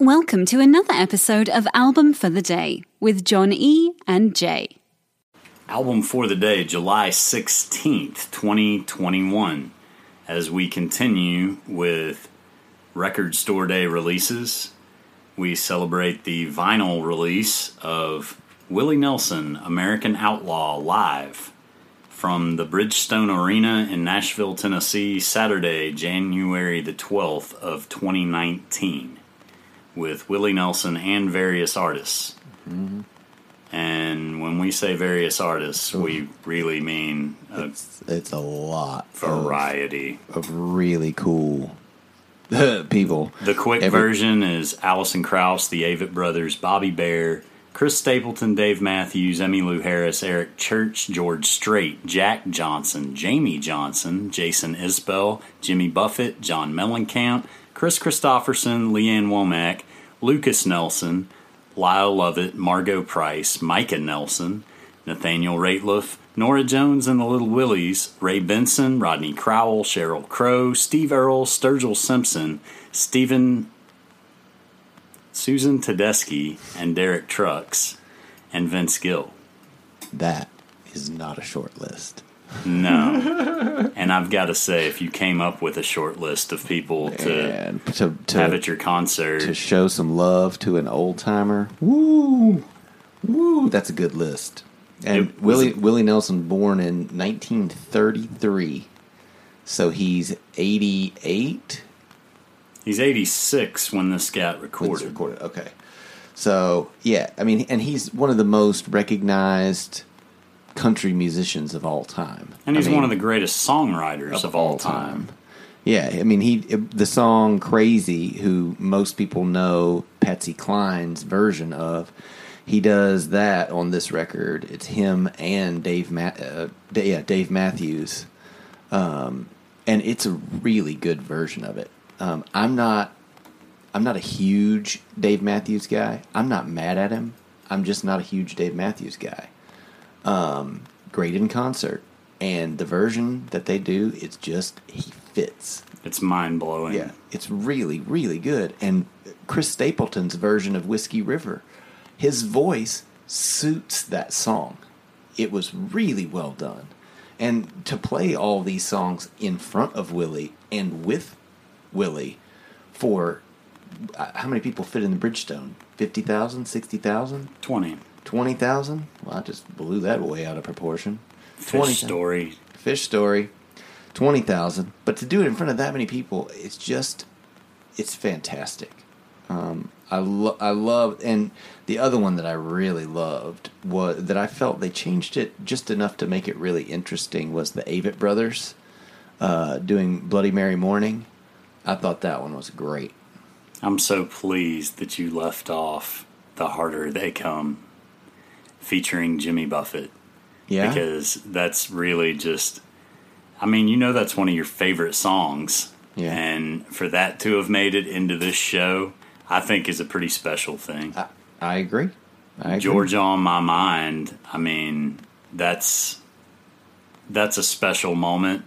Welcome to another episode of Album for the Day with John E. and Jay. Album for the day, July 16th, 2021. As we continue with Record Store Day releases, we celebrate the vinyl release of Willie Nelson, American Outlaw, live from the Bridgestone Arena in Nashville, Tennessee, Saturday, January the 12th of 2019, with Willie Nelson and various artists. Mm-hmm. And when we say various artists, we really mean a It's, it's a lot variety. of, of really cool people. The quick Every- version is Alison Krauss, the Avett Brothers, Bobby Bare, Chris Stapleton, Dave Matthews, Emmylou Harris, Eric Church, George Strait, Jack Johnson, Jamey Johnson, Jason Isbell, Jimmy Buffett, John Mellencamp, Kris Kristofferson, Leanne Womack, Lukas Nelson, Lyle Lovett, Margo Price, Micah Nelson, Nathaniel Rateliff, Norah Jones and the Little Willies, Ray Benson, Rodney Crowell, Sheryl Crow, Steve Earle, Sturgill Simpson, Stephen, Susan Tedeschi, and Derek Trucks, and Vince Gill. That is not a short list. No. and I've got to say, if you came up with a short list of people to to to, have at your concert, to show some love to an old timer, woo, woo, that's a good list. And It Willie Willie Nelson, born in 1933, so he's 88. he's 86 when this got recorded. recorded. Okay. So yeah, I mean, and he's one of the most recognized country musicians of all time. And he's I mean, one of the greatest songwriters of, all time. Yeah, I mean, he the song "Crazy," who most people know Patsy Cline's version of. He does that on this record. It's him and Dave, Ma- uh, yeah, Dave Matthews, um, and it's a really good version of it. Um, I'm not, I'm not a huge Dave Matthews guy. I'm not mad at him. I'm just not a huge Dave Matthews guy. Um, great in concert, and the version that they do, it's just he fits. It's mind blowing. Yeah, it's really, really good. And Chris Stapleton's version of Whiskey River, his voice suits that song. It was really well done. And to play all these songs in front of Willie and with Willie for uh, how many people fit in the Bridgestone? 50,000, 60,000, 20. 20,000? Well, I just blew that way out of proportion. Fish 20,000. story. Fish story, twenty thousand. But to do it in front of that many people, it's just, it's fantastic. Um, I lo- I love, and the other one that I really loved was that I felt they changed it just enough to make it really interesting was the Avett Brothers uh, doing Bloody Mary Morning. I thought that one was great. I'm so pleased that you left off The Harder They Come featuring Jimmy Buffett. Yeah, Because that's really just, I mean, you know, that's one of your favorite songs. Yeah. And for that to have made it into this show, I think is a pretty special thing. I, I agree. I agree. Georgia on my mind. I mean, that's that's a special moment.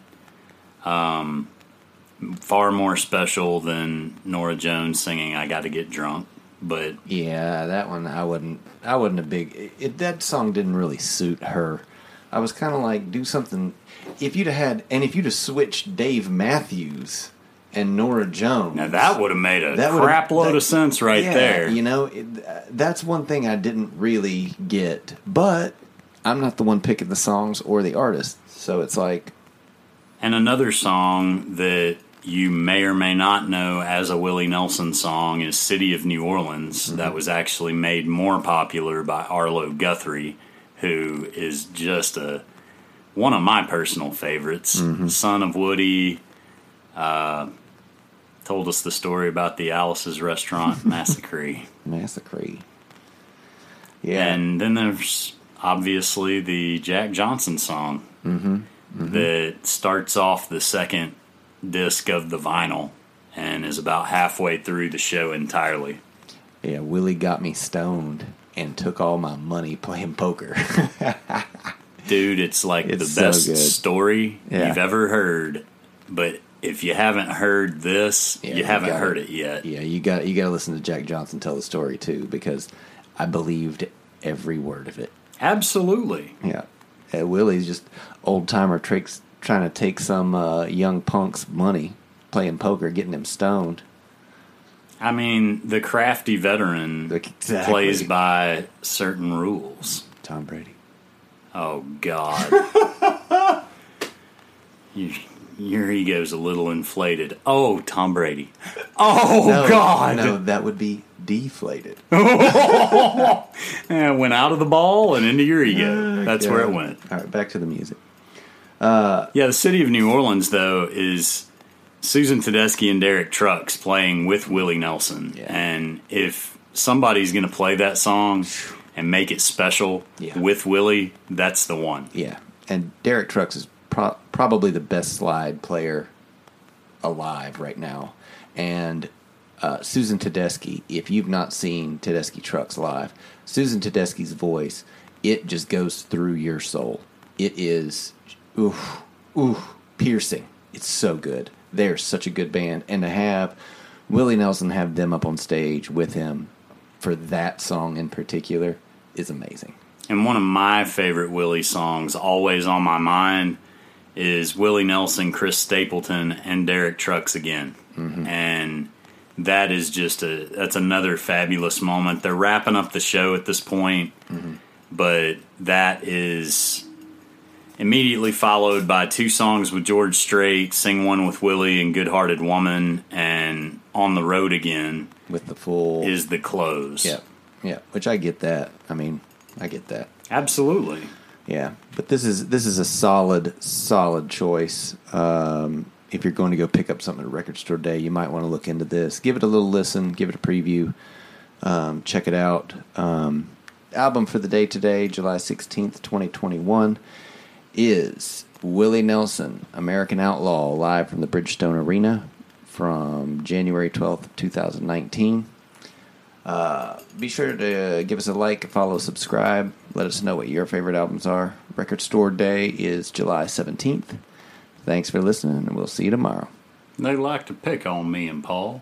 Um, far more special than Norah Jones singing "I Got to Get Drunk." But Yeah, that one I wouldn't. I wouldn't a big. It, that song didn't really suit her. I was kind of like, do something. If you'd have had, and if you'd have switched Dave Matthews and Norah Jones, now that would have made a That crap load that- of sense right yeah, there. You know, it, that's one thing I didn't really get. But I'm not the one picking the songs or the artists, so it's like, And another song that you may or may not know as a Willie Nelson song is City of New Orleans. Mm-hmm. That was actually made more popular by Arlo Guthrie, who is just a one of my personal favorites. Mm-hmm. Son of Woody. Uh, told us the story about the Alice's Restaurant Massacre. massacre. Yeah, And then there's obviously the Jack Johnson song that starts off the second disc of the vinyl and is about halfway through the show entirely. yeah. Willie got me stoned and took all my money playing poker. Dude, it's like It's the best story Yeah. you've ever heard, but if you haven't heard this, Yeah, you you haven't gotta- heard it yet. Yeah, you got you got to listen to Jack Johnson tell the story too because I believed every word of it. Absolutely. Yeah, uh, Willie's just old timer tricks trying to take some uh, young punk's money playing poker, getting him stoned. I mean, the crafty veteran Exactly. plays by certain rules. Tom Brady. Oh God. you, your ego's a little inflated. Oh, Tom Brady. Oh No, God. no, that would be deflated. And it went out of the ball and into your ego. That's where it went. All right, back to the music. Yeah, the city of New Orleans, though, is Susan Tedeschi and Derek Trucks playing with Willie Nelson. Yeah. And if somebody's going to play that song and make it special Yeah. with Willie, that's the one. Yeah, and Derek Trucks is pro- probably the best slide player alive right now. And uh, Susan Tedeschi, if you've not seen Tedeschi Trucks live, Susan Tedeschi's voice, it just goes through your soul. It is, oof, oof, piercing. It's so good. They're such a good band. And to have Willie Nelson have them up on stage with him for that song in particular is amazing. And one of my favorite Willie songs, always on my mind, is Willie Nelson, Chris Stapleton, and Derek Trucks again. Mm-hmm. And that is just a that's another fabulous moment. They're wrapping up the show at this point, mm-hmm. but that is immediately followed by two songs with George Strait, Sing One with Willie and Good Hearted Woman, and On the Road Again With the full is the close. Yeah, yeah. Which I get that. I mean, I get that. Absolutely. Yeah, but this is this is a solid, solid choice. Um, if you're going to go pick up something at record store day, you might want to look into this. Give it a little listen. Give it a preview. Um, check it out. Um, album for the day today, July sixteenth, twenty twenty one, is Willie Nelson, American Outlaw, live from the Bridgestone Arena from January twelfth, two thousand nineteen. Uh, be sure to give us a like, follow, subscribe. Let us know what your favorite albums are. Record Store Day is July 17th. Thanks for listening, and we'll see you tomorrow. They like to pick on me and Paul.